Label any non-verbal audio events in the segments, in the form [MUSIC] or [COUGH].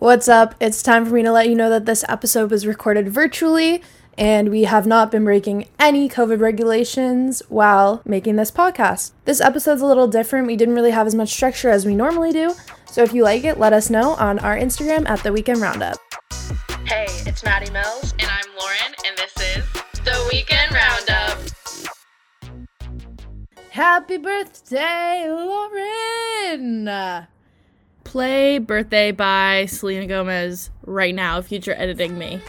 What's up? It's time for me to let you know that this episode was recorded virtually and we have not been breaking any COVID regulations while making this podcast. This episode's a little different. We didn't really have as much structure as we normally do. So if you like it, let us know on our Instagram at the Weekend Roundup. Hey, it's Madi Mills. And I'm Lauryn, and this is The Weekend Roundup. Happy birthday, Lauryn! Play Birthday by Selena Gomez right now if you're editing me.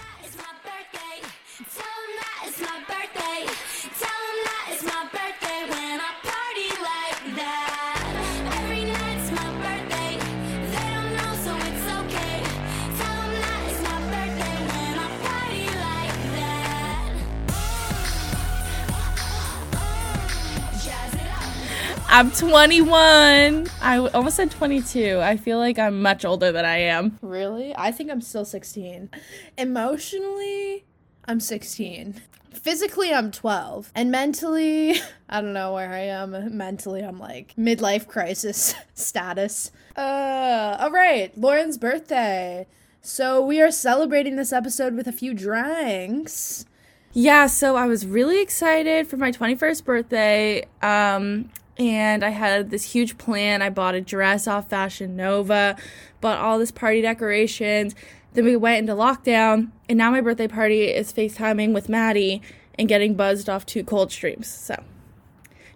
I'm 21. I almost said 22. I feel like I'm much older than I am. Really? I think I'm still 16. Emotionally, I'm 16. Physically, I'm 12. And mentally, [LAUGHS] I don't know where I am. Mentally, I'm like midlife crisis [LAUGHS] status. Uh, all right, Lauryn's birthday. So we are celebrating this episode with a few drinks. Yeah, so I was really excited for my 21st birthday. Um, and I had this huge plan. I bought a dress off Fashion Nova, bought all this party decorations. Then we went into lockdown, and now my birthday party is FaceTiming with Madi and getting buzzed off two cold streams. So,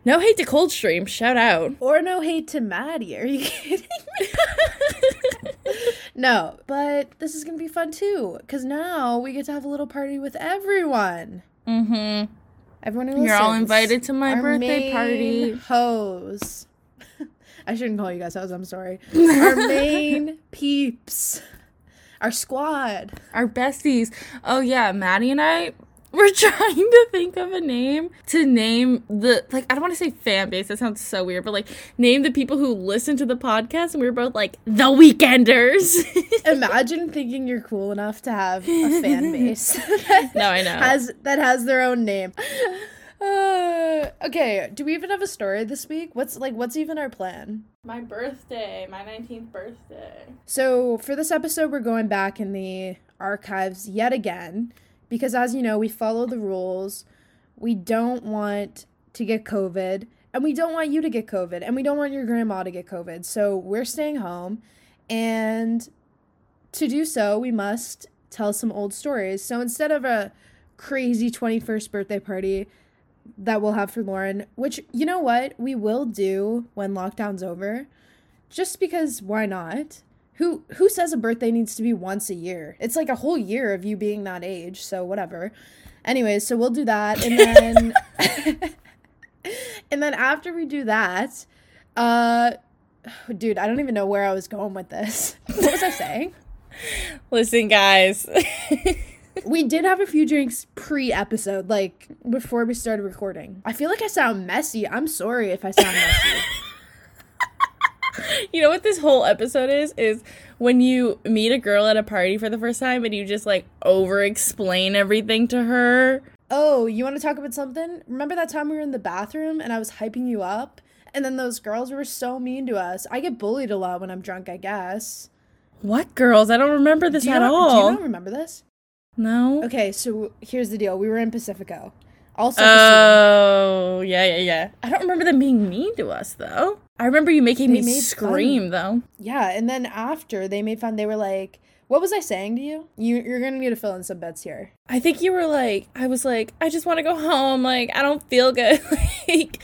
no hate to cold stream, shout out. Or no hate to Madi. Are you [LAUGHS] kidding me? [LAUGHS] no, but this is gonna be fun too, because now we get to have a little party with everyone. Mm-hmm. Everyone who You're all invited to my birthday party. Hoes. [LAUGHS] I shouldn't call you guys hoes. I'm sorry. [LAUGHS] Our main peeps. Our squad. Our besties. Oh yeah, Madi and I [LAUGHS] were trying to think of a name to name the like I don't want to say fan base, that sounds so weird, but like name the people who listen to the podcast and we were both like the weekenders. [LAUGHS] Imagine thinking you're cool enough to have a fan [LAUGHS] base. No, I know. Has that has their own name. Uh, okay, do we even have a story this week? What's like what's even our plan? my birthday, my 19th birthday. So, for this episode, we're going back in the archives yet again because, as you know, we follow the rules. We don't want to get COVID, and we don't want you to get COVID, and we don't want your grandma to get COVID. So, we're staying home, and to do so, we must tell some old stories. So, instead of a crazy 21st birthday party, that we'll have for Lauren, which you know what we will do when lockdown's over, just because why not? Who who says a birthday needs to be once a year? It's like a whole year of you being that age, so whatever. Anyways, so we'll do that, and then [LAUGHS] and then after we do that, uh, dude, I don't even know where I was going with this. [LAUGHS] What was I saying? Listen, guys. [LAUGHS] we did have a few drinks pre-episode, like before we started recording. I feel like I sound messy. I'm sorry if I sound messy. You know what this whole episode is? Is when you meet a girl at a party for the first time and you just like over explain everything to her. oh, you want to talk about something? Remember that time we were in the bathroom and I was hyping you up? And then those girls were so mean to us. I get bullied a lot when I'm drunk, I guess. What girls? I don't remember this Do at not, do you not remember this? no. Okay, so here's the deal. We were in Pacifico. Also, Oh, yeah, yeah, yeah. I don't remember them being mean to us though. I remember you making They me scream though. yeah, and then after they made fun, they were like, "What was I saying to you? You you're gonna need to fill in some bets here." I think you were like, I was like, I just want to go home. Like, I don't feel good. [LAUGHS] like,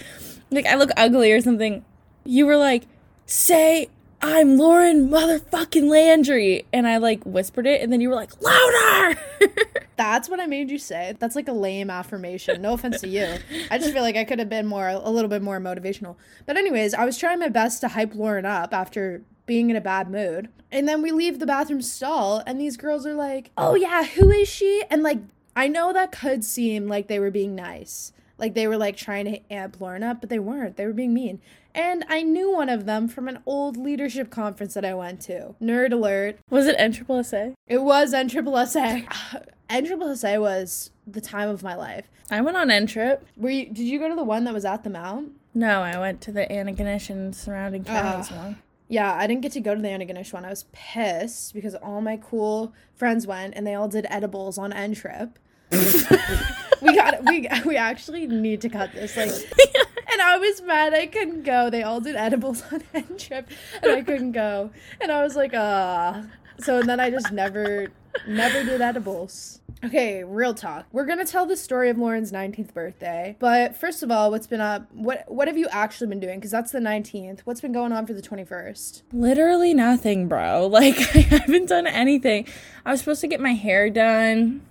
like I look ugly or something. You were like, say I'm Lauryn motherfucking Landry, and I like whispered it, and then you were like, louder. [LAUGHS] That's what I made you say. That's like a lame affirmation. No offense to you. I just feel like I could have been more, a little bit more motivational. But, anyways, I was trying my best to hype Lauryn up after being in a bad mood. And then we leave the bathroom stall, and these girls are like, oh, yeah, who is she? And, like, I know that could seem like they were being nice. Like, they were, like, trying to amp Lauryn up, but they weren't. They were being mean. And I knew one of them from an old leadership conference that I went to. Nerd alert. was it N triple S A? It was NSSA. NSSA was the time of my life. I went on N trip. Were you? Did you go to the one that was at the Mount? No, I went to the Antigonish and surrounding counties one. Yeah, I didn't get to go to the Antigonish one. I was pissed because all my cool friends went and they all did edibles on N trip. [LAUGHS] we got we we actually need to cut this like [LAUGHS] and I was mad I couldn't go. They all did edibles on N trip and I couldn't go. And I was like, uh so then I just never never did edibles. Okay, real talk. We're gonna tell the story of Lauryn's 19th birthday. But first of all, what's been up? What what have you actually been doing? Because that's the 19th. What's been going on for the 21st? Literally nothing, bro. [LAUGHS] Like I haven't done anything. I was supposed to get my hair done.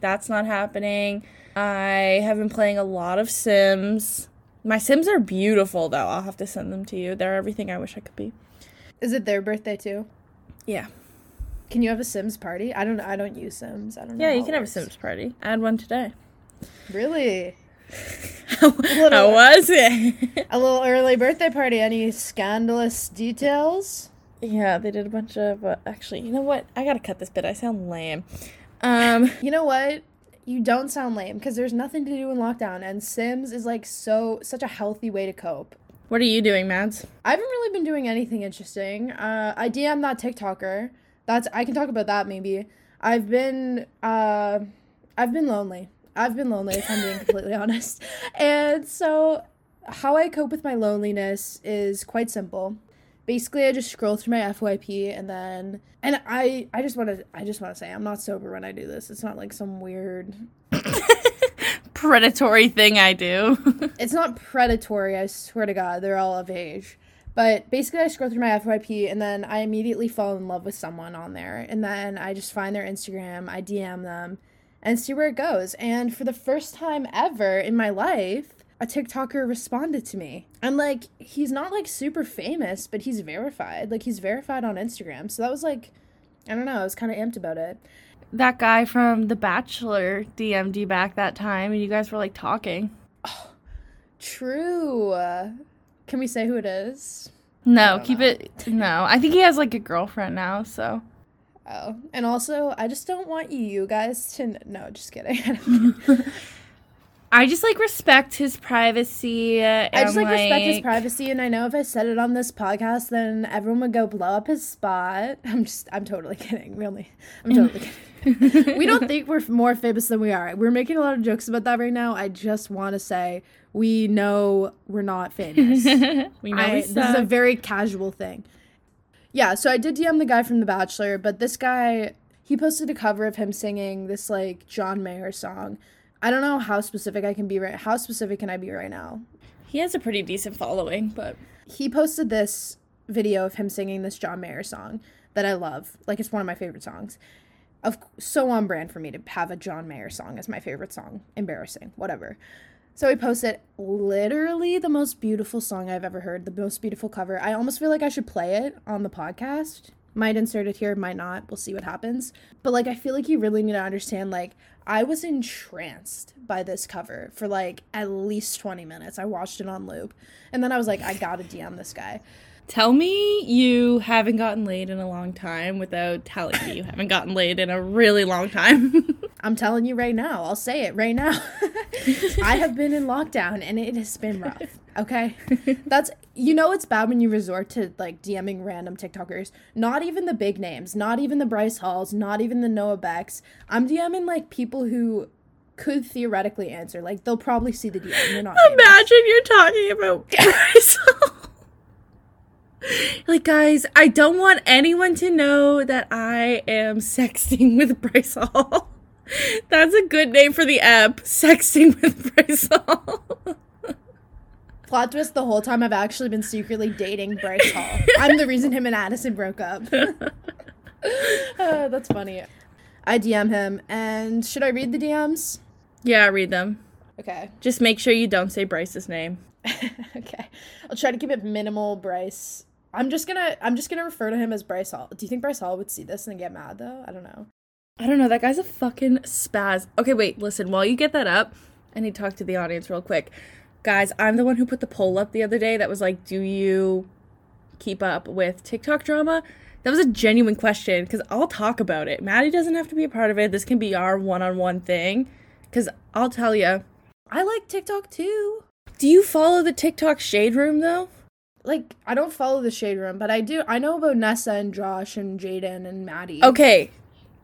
That's not happening. I have been playing a lot of Sims. My Sims are beautiful though. I'll have to send them to you. They're everything I wish I could be. Is it their birthday too? Yeah. Can you have a Sims party? I don't I don't use Sims. I don't know. Yeah, how you can have a. Sims party. I had one today. Really? [LAUGHS] How was it? [LAUGHS] A little early birthday party. Any scandalous details? yeah, they did a bunch of. Uh, actually, you know what? I gotta cut this bit. I sound lame. Um, [LAUGHS] You know what? You don't sound lame because there's nothing to do in lockdown, and Sims is like so such a healthy way to cope. what are you doing, Mads? I haven't really been doing anything interesting. Uh, I DM that TikToker. That's I can talk about that maybe. I've been uh, I've been lonely. I've been lonely if I'm being completely [LAUGHS] honest. And so how I cope with my loneliness is quite simple. Basically, I just scroll through my FYP and then and I I just want to I just want to say I'm not sober when I do this. It's not like some weird [LAUGHS] Predatory thing I do. [LAUGHS] it's not predatory, I swear to God, they're all of age. But basically, I scroll through my FYP and then I immediately fall in love with someone on there. And then I just find their Instagram, I DM them, and see where it goes. And for the first time ever in my life, a TikToker responded to me. And like, he's not like super famous, but he's verified. Like, he's verified on Instagram. So that was like, I don't know, I was kind of amped about it. that guy from The Bachelor DM'd you back that time, and you guys were like talking. Oh, [SIGHS] True. Can we say who it is? No, keep it. No, I think he has like a girlfriend now. So Oh, and also, I just don't want you guys to. No, just kidding. [LAUGHS] [LAUGHS] I just like respect his privacy. I just like, respect his privacy, and I know if I said it on this podcast, then everyone would go blow up his spot. [LAUGHS] I'm just, I'm totally kidding. Really, I'm totally [LAUGHS] kidding. we don't think we're more famous than we are. We're making a lot of jokes about that right now. I just want to say we know we're not famous. [LAUGHS] We know I- we this is a very casual thing. Yeah, so I did DM the guy from The Bachelor, but this guy he posted a cover of him singing this like John Mayer song. I don't know how specific I can be right. How specific can I be right now? He has a pretty decent following, but He posted this video of him singing this John Mayer song that I love. Like it's one of my favorite songs. Of so on brand for me to have a John Mayer song as my favorite song. Embarrassing, whatever. So he posted literally the most beautiful song I've ever heard, the most beautiful cover. I almost feel like I should play it on the podcast. Might insert it here, might not. We'll see what happens. But like I feel like you really need to understand like I was entranced by this cover for like at least 20 minutes. I watched it on loop. And then I was like I got to DM this guy. Tell me you haven't gotten laid in a long time without telling me you haven't gotten laid in a really long time. [LAUGHS] I'm telling you right now. I'll say it right now. [LAUGHS] I have been in lockdown and it has been rough. Okay? [LAUGHS] That's you know it's bad when you resort to like DMing random TikTokers. Not even the big names, not even the Bryce Halls, not even the Noah Becks. I'm DMing like people who could theoretically answer. Like they'll probably see the DM. Not famous. Imagine you're talking about Bryce Hall. Like, guys, I don't want anyone to know that I am sexting with Bryce Hall. [LAUGHS] That's a good name for the app. Sexting with [LAUGHS] Bryce Hall. Plot twist the whole time I've actually been secretly dating Bryce Hall. I'm the reason him and Addison broke up. [LAUGHS] Uh, that's funny. I DM him and should I read the DMs? yeah, read them. Okay. Just make sure you don't say Bryce's name. okay. I'll try to keep it minimal, Bryce. I'm just gonna I'm just gonna refer to him as Bryce Hall. Do you think Bryce Hall would see this and get mad though? I don't know. I don't know. That guy's a fucking spaz. Okay, wait, listen. While you get that up, I need to talk to the audience real quick. Guys, I'm the one who put the poll up the other day that was like, do you keep up with TikTok drama? That was a genuine question because I'll talk about it. Madi doesn't have to be a part of it. This can be our one on one thing. Because I'll tell you. I like TikTok too. Do you follow the TikTok Shade Room though? Like I don't follow the shade room, but I do. I know about Nessa and Josh and Jaden and Maddie. Okay.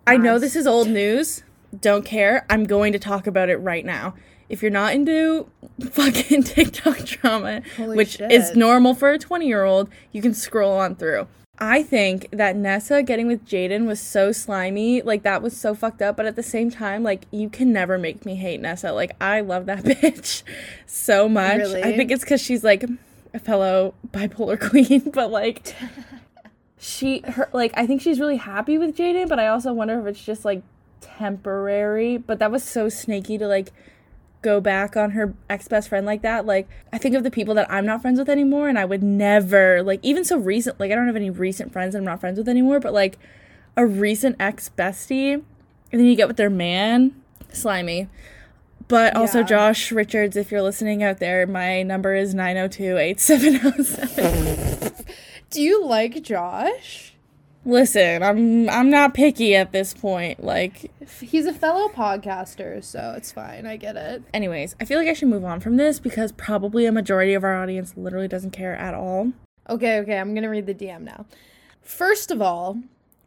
I know this is old news. Don't care. I'm going to talk about it right now. If you're not into [LAUGHS] fucking TikTok drama, Holy which shit. is normal for a 20 year old, you can scroll on through. I think that Nessa getting with Jaden was so slimy. Like, that was so fucked up. But at the same time, like, you can never make me hate Nessa. Like, I love that [LAUGHS] bitch so much. Really? I think it's because she's like fellow bipolar [LAUGHS] queen, but like, she her like I think she's really happy with Jaden, but I also wonder if it's just like temporary. But that was so snaky to like go back on her ex best friend like that. Like I think of the people that I'm not friends with anymore, and I would never like even so recent. Like I don't have any recent friends that I'm not friends with anymore, but like a recent ex bestie, and then you get with their man, slimy. But also, Yeah. Josh Richards, if you're listening out there, my number is 902 8707. [LAUGHS] Do you like Josh? Listen, I'm I'm not picky at this point. Like, He's a fellow podcaster, so it's fine. I get it. anyways, I feel like I should move on from this because probably a majority of our audience literally doesn't care at all. Okay, okay, I'm gonna read the DM now. First of all,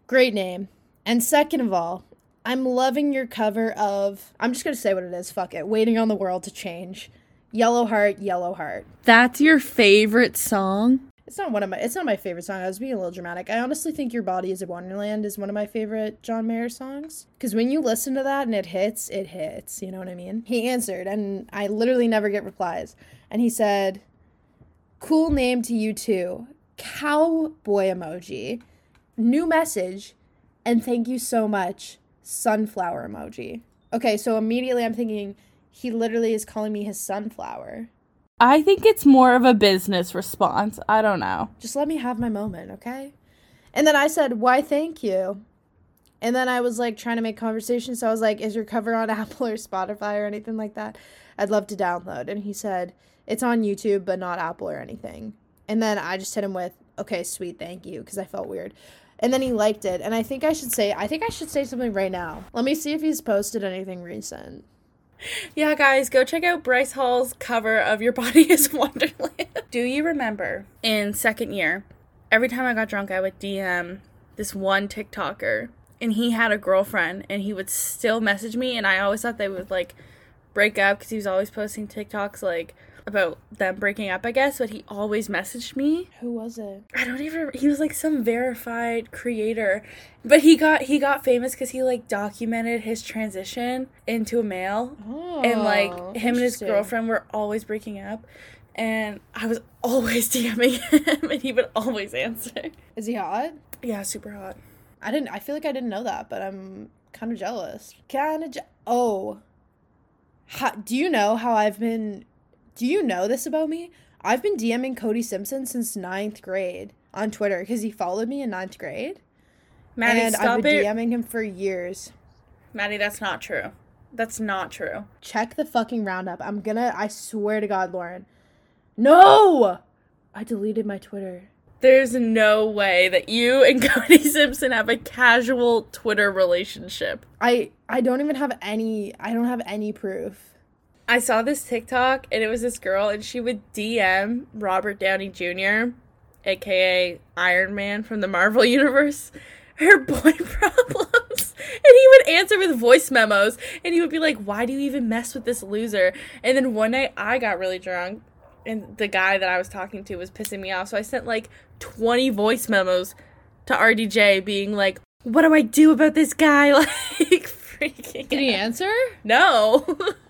great name. And second of all, I'm loving your cover of I'm just gonna say what it is, fuck it. Waiting on the world to change. Yellow heart, yellow heart. That's your favorite song? It's not one of my it's not my favorite song. I was being a little dramatic. I honestly think Your Body is a Wonderland is one of my favorite John Mayer songs. Cause when you listen to that and it hits, it hits. You know what I mean? He answered and I literally never get replies. And he said, Cool name to you too. Cowboy emoji. New message. And thank you so much. Sunflower emoji. Okay, so immediately I'm thinking he literally is calling me his sunflower. I think it's more of a business response. I don't know. just let me have my moment, okay? And then I said, why thank you? And then I was like trying to make conversation. So I was like, is your cover on [LAUGHS] Apple or Spotify or anything like that? I'd love to download. And he said, it's on YouTube, but not Apple or anything. And then I just hit him with, okay, sweet, thank you, because I felt weird. And then he liked it. And I think I should say, I think I should say something right now. Let me see if he's posted anything recent. Yeah, guys, go check out Bryce Hall's cover of Your Body [LAUGHS] is Wonderland. Do you remember in second year, every time I got drunk, I would DM this one TikToker, and he had a girlfriend, and he would still message me, and I always thought they would like break up because he was always posting TikToks like about them breaking up, I guess, but he always messaged me. Who was it? I don't even he was like some verified creator but he got he got famous because he like documented his transition into a male Oh, and like oh, him and his girlfriend were always breaking up and i was always [LAUGHS] dming him and he would always answer Is he hot? yeah super hot I didn't. I feel like I didn't know that, but I'm kind of jealous. Kind of. Je- oh, how, do you know how I've been? Do you know this about me? I've been DMing Cody Simpson since ninth grade on Twitter because he followed me in ninth grade, madi and I've been it DMing him for years. madi that's not true that's not true Check the fucking roundup. I'm gonna. I swear to God, Lauryn. No, I deleted my Twitter. there's no way that you and [LAUGHS] cody simpson have a casual twitter relationship I I don't even have any. I don't have any proof. I saw this TikTok and it was this girl and she would DM Robert Downey Jr., aka Iron Man from the Marvel Universe, [LAUGHS] her boy [LAUGHS] problems. And he would answer with voice memos and he would be like, Why do you even mess with this loser? And then one night I got really drunk and the guy that I was talking to was pissing me off. So I sent like 20 voice memos to RDJ being like, What do I do about this guy? [LAUGHS] Like, freaking. Did he out. answer? No.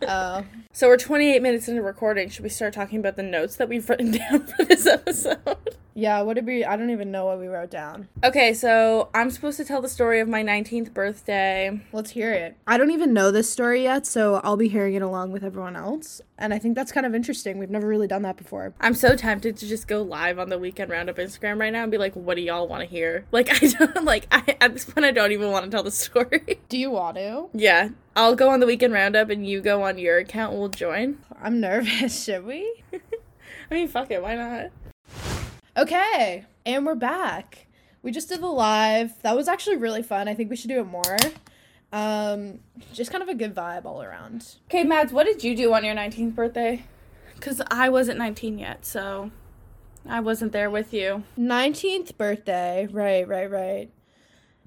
Oh. So we're 28 minutes into recording. Should we start talking about the notes that we've written [LAUGHS] down for this episode? Yeah, what did we? I don't even know what we wrote down. Okay, so I'm supposed to tell the story of my 19th birthday. Let's hear it. I don't even know this story yet, so I'll be hearing it along with everyone else. And I think that's kind of interesting. We've never really done that before. I'm so tempted to just go live on the Weekend Roundup Instagram right now and be like, "What do y'all want to hear?" [LAUGHS] Like I don't like I, at this point I don't even want to tell the story. [LAUGHS] Do you want to? yeah, I'll go on the Weekend Roundup and you go on your account. We'll join. I'm nervous. [LAUGHS] Should we? I mean, fuck it, why not? Okay, and we're back. We just did the live. That was actually really fun. I think we should do it more. Um, just kind of a good vibe all around. Okay, Mads, what did you do on your 19th birthday? Cuz I wasn't 19 yet, so I wasn't there with you. 19th birthday. Right, right, right.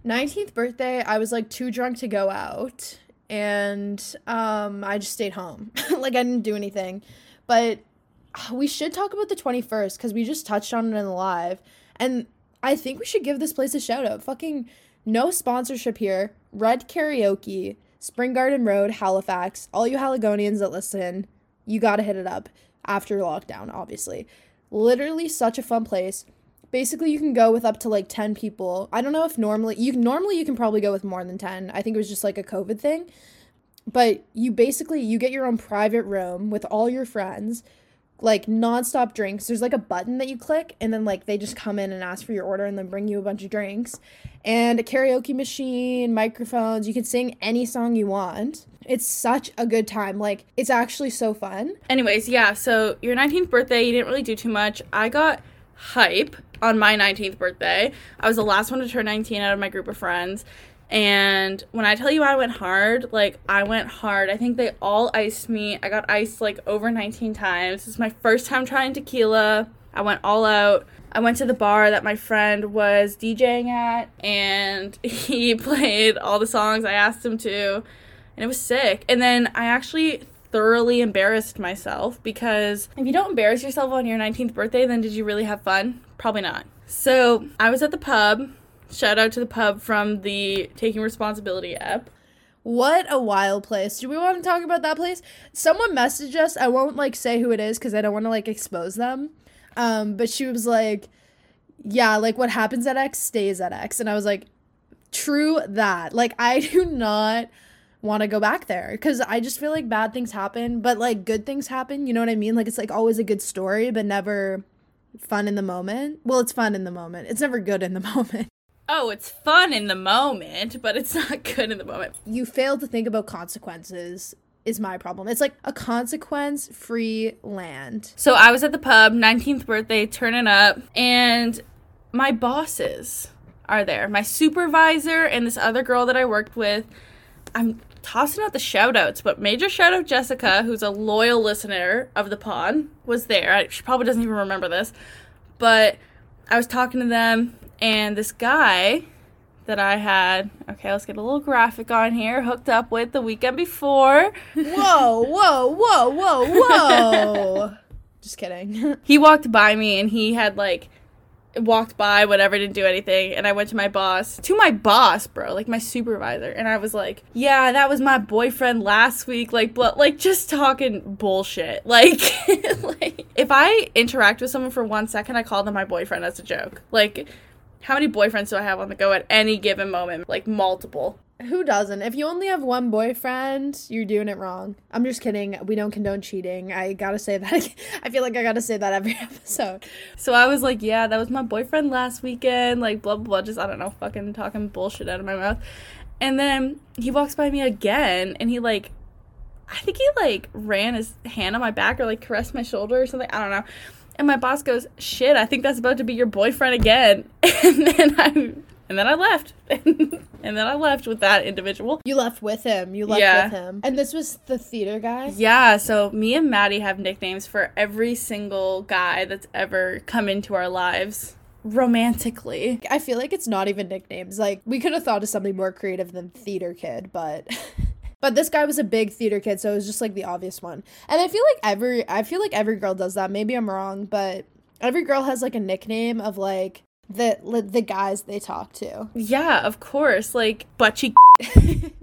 19th birthday, I was like too drunk to go out and um I just stayed home. [LAUGHS] like I didn't do anything. But we should talk about the 21st cuz we just touched on it in the live and I think we should give this place a shout out. Fucking no sponsorship here. Red Karaoke, Spring Garden Road, Halifax. All you Haligonians that listen, you got to hit it up after lockdown, obviously. Literally such a fun place. Basically, you can go with up to like 10 people. I don't know if normally you normally you can probably go with more than 10. I think it was just like a COVID thing. But you basically you get your own private room with all your friends like nonstop drinks. There's like a button that you click, and then like they just come in and ask for your order, and then bring you a bunch of drinks, and a karaoke machine, microphones. You can sing any song you want. It's such a good time. Like it's actually so fun. Anyways, yeah, so your 19th birthday, you didn't really do too much. I got hype on my 19th birthday. I was the last one to turn 19 out of my group of friends. And when I tell you I went hard, like I went hard. I think they all iced me. I got iced like over 19 times. This is my first time trying tequila. I went all out. I went to the bar that my friend was DJing at and [LAUGHS] he played all the songs I asked him to. And it was sick. And then I actually thoroughly embarrassed myself because if you don't embarrass yourself on your 19th birthday, then did you really have fun? Probably not. So I was at the pub. Shout out to the pub from the Taking Responsibility app. What a wild place. Do we want to talk about that place? Someone messaged us. I won't like say who it is because I don't want to like expose them. Um, but she was like, Yeah, like what happens at X stays at X. And I was like, True that. Like I [LAUGHS] do not want to go back there because I just feel like bad things happen, but like good things happen. You know what I mean? Like it's like always a good story, but never fun in the moment. Well, it's fun in the moment. It's never good in the [LAUGHS] moment. Oh, it's fun in the moment, but it's [LAUGHS] not good in the moment. You fail to think about consequences is my problem. It's like a consequence free land. So I was at the pub, 19th birthday, turning up, and my bosses are there. My supervisor and this other girl that I worked with. I'm tossing out the shout outs, but major shout out Jessica, who's a loyal listener of the pod, was there. I- She probably doesn't even remember this, but I was talking to them, and this guy that I had, okay, let's get a little graphic on here, hooked up with the weekend before. Whoa, [LAUGHS] whoa, whoa, whoa, whoa. [LAUGHS] Just kidding. [LAUGHS] he walked by me and he had like walked by whatever didn't do anything and i went to my boss to my boss bro like my supervisor and i was like yeah that was my boyfriend last week like but like just talking bullshit like like if i interact with someone for one second i call them my boyfriend as a joke like how many boyfriends do i have on the go at any given moment like multiple Who doesn't? If you only have one boyfriend, you're doing it wrong. I'm just kidding. We don't condone cheating. I gotta say that. [LAUGHS] I feel like I gotta say that every [LAUGHS] episode. So I was like, yeah, that was my boyfriend last weekend, like blah blah blah, just I don't know, fucking talking bullshit out of my mouth. And then he walks by me again and he like I think he like ran his hand on my back or like caressed my shoulder or something. I don't know. And my boss goes, "Shit, I think that's about to be your boyfriend again." [LAUGHS] And then I and then I left. [LAUGHS] and then I left with that individual. You left with him. You left Yeah. with him. And this was the theater guy? Yeah, so me and Maddie have nicknames for every single guy that's ever come into our lives romantically. I feel like it's not even nicknames. Like we could have thought of something more creative than theater kid, but [LAUGHS] but this guy was a big theater kid, so it was just like the obvious one. And I feel like every I feel like every girl does that. Maybe I'm wrong, but every girl has like a nickname of like the the guys they talk to. Yeah, of course. Like butt cheek. [LAUGHS]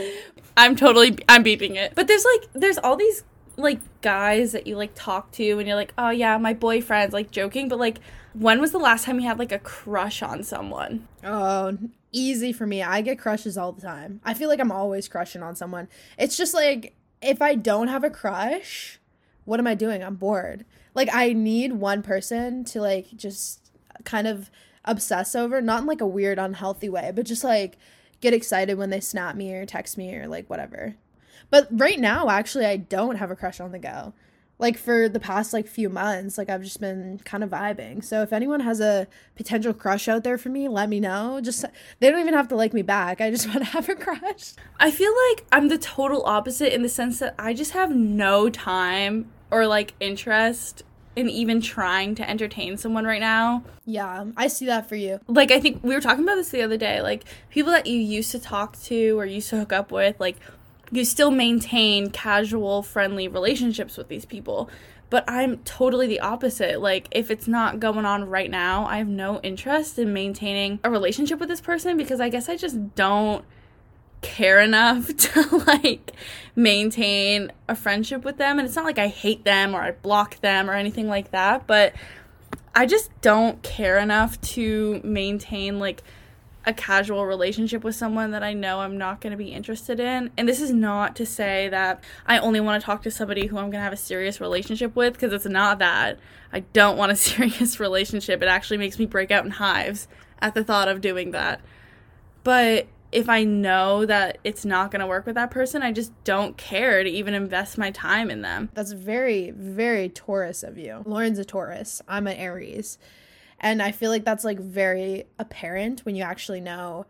[LAUGHS] I'm totally I'm beeping it. But there's like there's all these like guys that you like talk to and you're like, "Oh yeah, my boyfriend's like joking." But like when was the last time you had like a crush on someone? Oh, easy for me. I get crushes all the time. I feel like I'm always crushing on someone. It's just like if I don't have a crush, what am I doing? I'm bored. Like I need one person to like just kind of obsess over, not in like a weird unhealthy way, but just like get excited when they snap me or text me or like whatever. But right now actually I don't have a crush on the go. Like for the past like few months, like I've just been kind of vibing. So if anyone has a potential crush out there for me, let me know. Just they don't even have to like me back. I just [LAUGHS] want to have a crush. I feel like I'm the total opposite in the sense that I just have no time or like interest in even trying to entertain someone right now. Yeah, I see that for you. Like I think we were talking about this the other day. Like people that you used to talk to or used to hook up with, like you still maintain casual, friendly relationships with these people. But I'm totally the opposite. Like if it's not going on right now, I have no interest in maintaining a relationship with this person because I guess I just don't care enough [LAUGHS] to like maintain a friendship with them and it's not like I hate them or I block them or anything like that but I just don't care enough to maintain like a casual relationship with someone that I know I'm not going to be interested in. And this is not to say that I only want to talk to somebody who I'm going to have a serious relationship with because it's not that. I don't want a [LAUGHS] serious relationship. It actually makes me break out in hives at the thought of doing that. But if I know that it's not going to work with that person, I just don't care to even invest my time in them. That's very, very Taurus of you. Lauryn's a Taurus. I'm an Aries. And I feel like that's like very apparent when you actually know,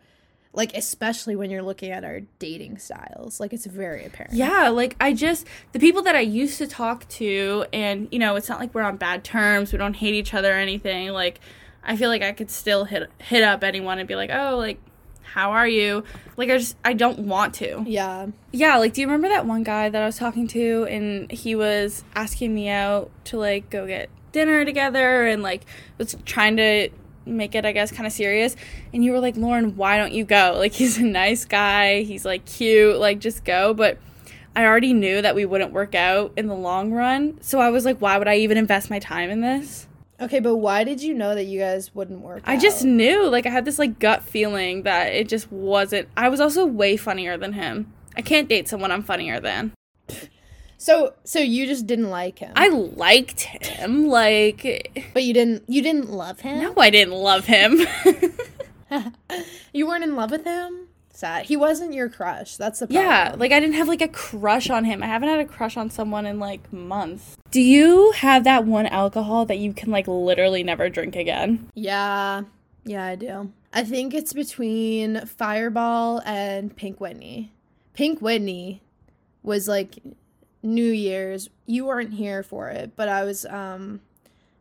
like, especially when you're looking at our dating styles. Like, it's very apparent. Yeah, like I just the people that I used to talk to and you know, it's not like we're on bad terms, we don't hate each other or anything. Like I feel like I could still hit hit up anyone and be like, "Oh, like how are you?" Like I just I don't want to. Yeah. Yeah, like do you remember that one guy that I was talking to and he was asking me out to like go get dinner together and like was trying to make it I guess kind of serious and you were like, "Lauryn, why don't you go?" [LAUGHS] Like he's a nice guy, he's like cute, like just go, but I already knew that we wouldn't work out in the long run. So I was like, why would I even invest my time in this? Okay, but why did you know that you guys wouldn't work? I just knew, like I had this like gut feeling that it just wasn't. I was also way funnier than him. I can't date someone I'm funnier than. So, so you just didn't like him. I liked him, like but you didn't. You didn't love him. no, I didn't love him. [LAUGHS] You weren't in love with him. Sad. He wasn't your crush. That's the problem. yeah, like I didn't have like a crush on him. I haven't had a crush on someone in like months. Do you have that one alcohol that you can like literally never drink again? Yeah. Yeah, I do. I think it's between Fireball and Pink Whitney. Pink Whitney was like New Year's. You weren't here for it, but I was um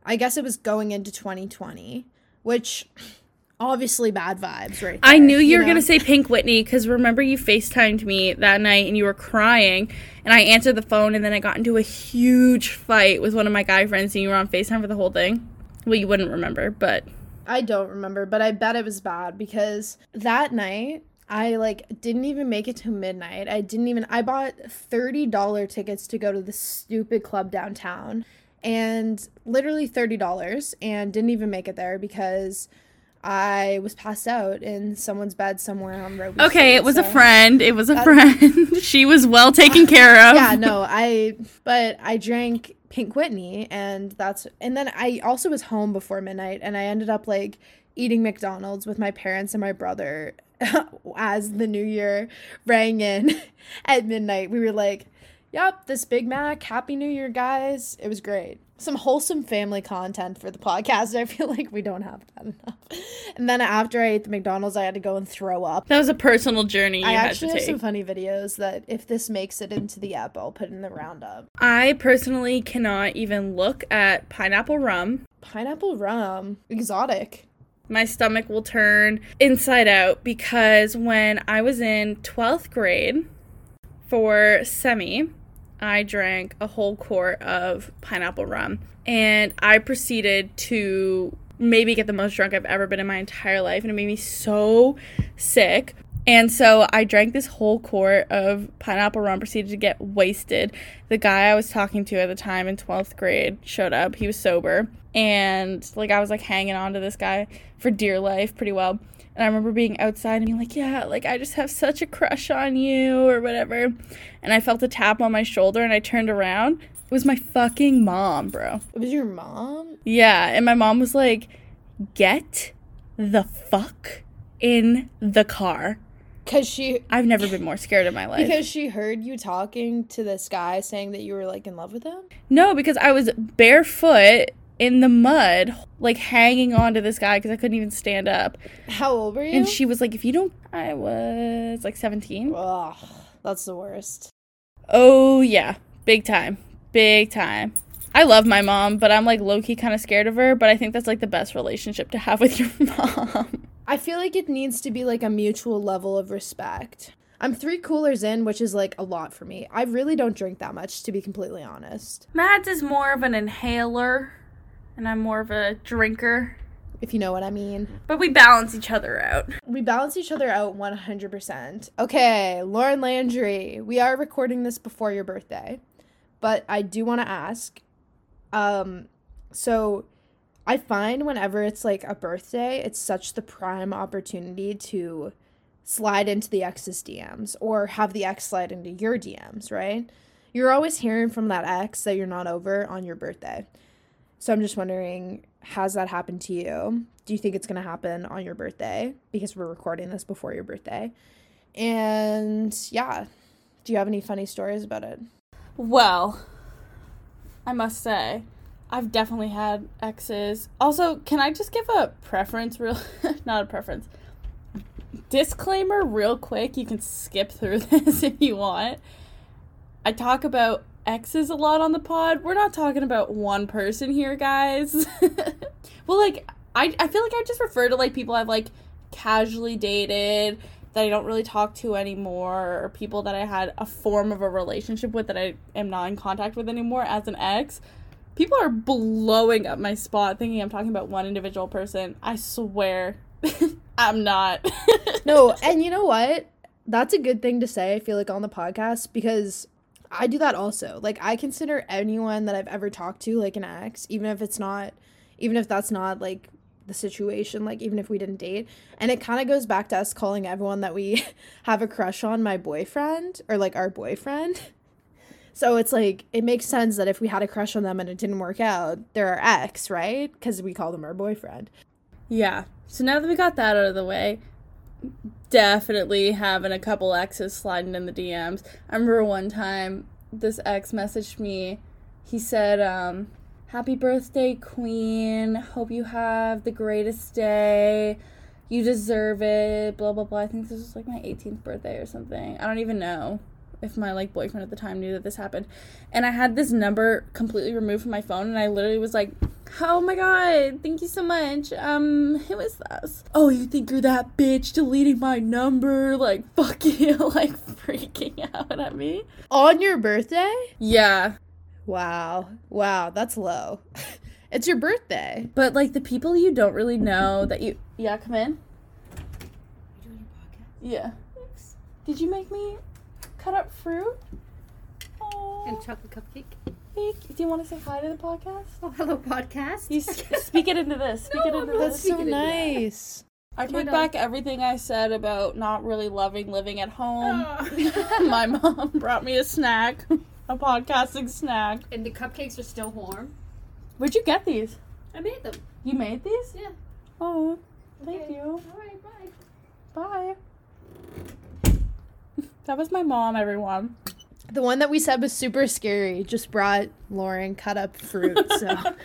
I guess it was going into 2020, which obviously bad vibes right I there, knew you were know? gonna say Pink Whitney because remember you FaceTimed me that night and you were crying and I answered the phone and then I got into a huge fight with one of my guy friends and you were on FaceTime for the whole thing. Well, you wouldn't remember, but I don't remember, but I bet it was bad because that night I like didn't even make it to midnight. I didn't even I bought $30 tickets to go to the stupid club downtown and literally $30 and didn't even make it there because I was passed out in someone's bed somewhere on Robie okay, Street, it was a friend. It was a friend. [LAUGHS] she was well taken [LAUGHS] care of. yeah, no, [LAUGHS] I but I drank Pink Whitney and that's and then I also was home before midnight and I ended up like eating McDonald's with my parents and my brother [LAUGHS] as the new year rang in [LAUGHS] at midnight. We were like, "Yep, this Big Mac, Happy New Year, guys." It was great. Some wholesome family content for the podcast. [LAUGHS] I feel like we don't have that enough. And then after I ate the McDonald's, I had to go and throw up. That was a personal journey you I had actually to have take. some funny videos that if this makes it into the app, I'll put in the roundup. I personally cannot even look at pineapple rum. Pineapple rum, exotic. My stomach will turn inside out because when I was in 12th grade for semi, I drank a whole quart of pineapple rum and I proceeded to maybe get the most drunk I've ever been in my entire life and it made me so sick. And so I drank this whole quart of pineapple rum, proceeded to get wasted. The guy I was talking to at the time in 12th grade showed up. He was sober. And like I was like hanging on to this guy for dear life pretty well. And I remember being outside and being like, yeah, like I just have such a crush on you or whatever. And I felt a tap on my shoulder and I turned around. It was my fucking mom, bro. It was your mom? Yeah, and my mom was like, "Get the fuck in the car." Cause she I've never been more scared in my life. because she heard you talking to this guy saying that you were like in love with him. no, because I was barefoot in the mud, like hanging on to this guy because I couldn't even stand up. How old were you? And she was like, "If you don't," I was like 17. Ugh, that's the worst. Oh yeah, big time, big time. I love my mom, but I'm like low key kind of scared of her. But I think that's like the best relationship to have [LAUGHS] with your mom. I feel like it needs to be like a mutual level of respect. I'm three coolers in, which is like a lot for me. I really don't drink that much, to be completely honest. Mads is more of an inhaler, and I'm more of a drinker. If you know what I mean. But we balance each other out. We balance each other out 100%. Okay, Lauryn Landry, we are recording this before your birthday, but I do want to ask. Um, so I find whenever it's like a birthday, it's such the prime opportunity to slide into the ex's DMs or have the ex slide into your DMs, right? You're always hearing from that ex that you're not over on your birthday. So I'm just wondering, has that happened to you? Do you think it's going to happen on your birthday? Because we're recording this before your birthday. And yeah, do you have any funny stories about it? Well, I must say, I've definitely had exes. Also, can I just give a preference, real, [LAUGHS] not a preference, disclaimer, real quick? You can skip through [LAUGHS] this if you want. I talk about exes a lot on the pod. We're not talking about one person here, guys. [LAUGHS] well, like, I, I feel like I just refer to like people I've like casually dated that I don't really talk to anymore, or people that I had a form of a relationship with that I am not in contact with anymore as an ex. People are blowing up my spot thinking I'm talking about one individual person. I swear, [LAUGHS] I'm not. [LAUGHS] No, and you know what? That's a good thing to say, I feel like, on the podcast because I do that also. Like, I consider anyone that I've ever talked to like an ex, even if it's not, even if that's not like the situation, like, even if we didn't date. And it kind of goes back to us calling everyone that we [LAUGHS] have a crush on my boyfriend or like our boyfriend. [LAUGHS] So it's like, it makes sense that if we had a crush on them and it didn't work out, they're our ex, right? Because we call them our boyfriend. Yeah. So now that we got that out of the way, definitely having a couple exes sliding in the DMs. I remember one time this ex messaged me. He said, um, Happy birthday, Queen. Hope you have the greatest day. You deserve it. Blah, blah, blah. I think this was like my 18th birthday or something. I don't even know if my like boyfriend at the time knew that this happened. And I had this number completely removed from my phone and I literally was like, "Oh my god, thank you so much. Um, who is this?" "Oh, you think you're that bitch deleting my number?" Like, fuck [LAUGHS] you, like freaking out at me. On your birthday? Yeah. Wow. Wow, that's low. [LAUGHS] it's your birthday. But like the people you don't really know that you Yeah, come in. Are you doing your podcast? Yeah. Did you make me cut up fruit? Oh, And chocolate cupcake. do you want to say hi to the podcast? Oh, hello, podcast. You [LAUGHS] speak it into this. Speak it into That's this. so Speaking of that. nice. I oh take back everything I said about not really loving living at home. Oh. [LAUGHS] My mom [LAUGHS] brought me a snack, a podcasting snack. and the cupcakes are still warm. Where'd you get these? I made them. You made these? Yeah. Oh, thank Okay. you. All right, bye. Bye. That was my mom, everyone. The one that we said was super scary just brought Lauryn cut up fruit. So [LAUGHS]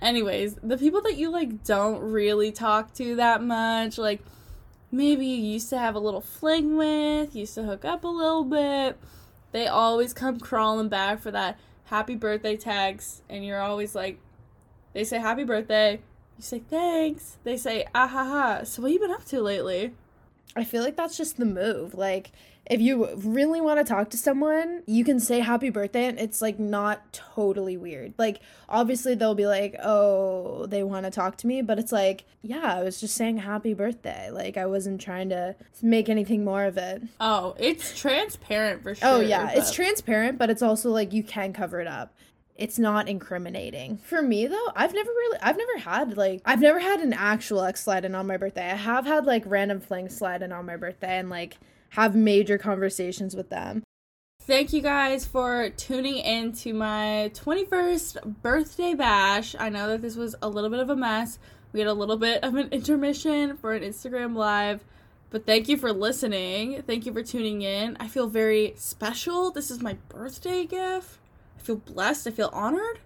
Anyways, the people that you like don't really talk to that much, like maybe you used to have a little fling with, used to hook up a little bit, they always come crawling back for that happy birthday text, and you're always like, they say happy birthday, you say thanks, they say ah ha ha. So what you been up to lately? I feel like that's just the move. Like if you really want to talk to someone, you can say happy birthday and it's like not totally weird. Like obviously they'll be like, "Oh, they want to talk to me," but it's like, "Yeah, I was just saying happy birthday." Like I wasn't trying to make anything more of it. Oh, it's transparent for oh, sure. Oh yeah, it's transparent, but it's also like you can cover it up. It's not incriminating. For me though, I've never really I've never had like I've never had an actual ex slide in on my birthday. I have had like random flings slide in on my birthday and like have major conversations with them. Thank you guys for tuning in to my 21st birthday bash. I know that this was a little bit of a mess. We had a little bit of an intermission for an Instagram live, but thank you for listening. Thank you for tuning in. I feel very special. This is my birthday gift. I feel blessed. I feel honored.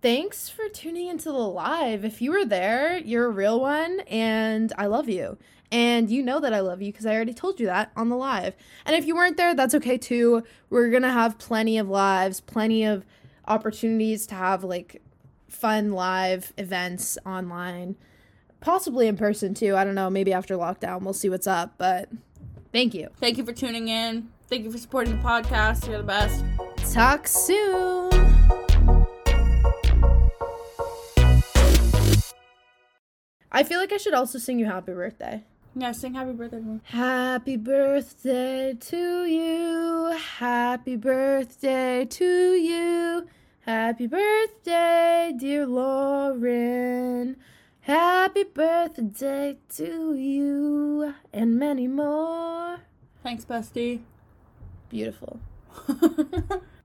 Thanks for tuning into the live. If you were there, you're a real one and I love you. And you know that I love you because I already told you that on the live. And if you weren't there, that's okay too. We're going to have plenty of lives, plenty of opportunities to have like fun live events online, possibly in person too. I don't know, maybe after lockdown, we'll see what's up, but thank you. Thank you for tuning in. Thank you for supporting the podcast. You're the best. Talk soon. I feel like I should also sing you happy birthday. Yeah, sing happy birthday to me. Happy birthday to you. Happy birthday to you. Happy birthday, dear Lauryn. Happy birthday to you. And many more. Thanks, bestie. Beautiful. [LAUGHS]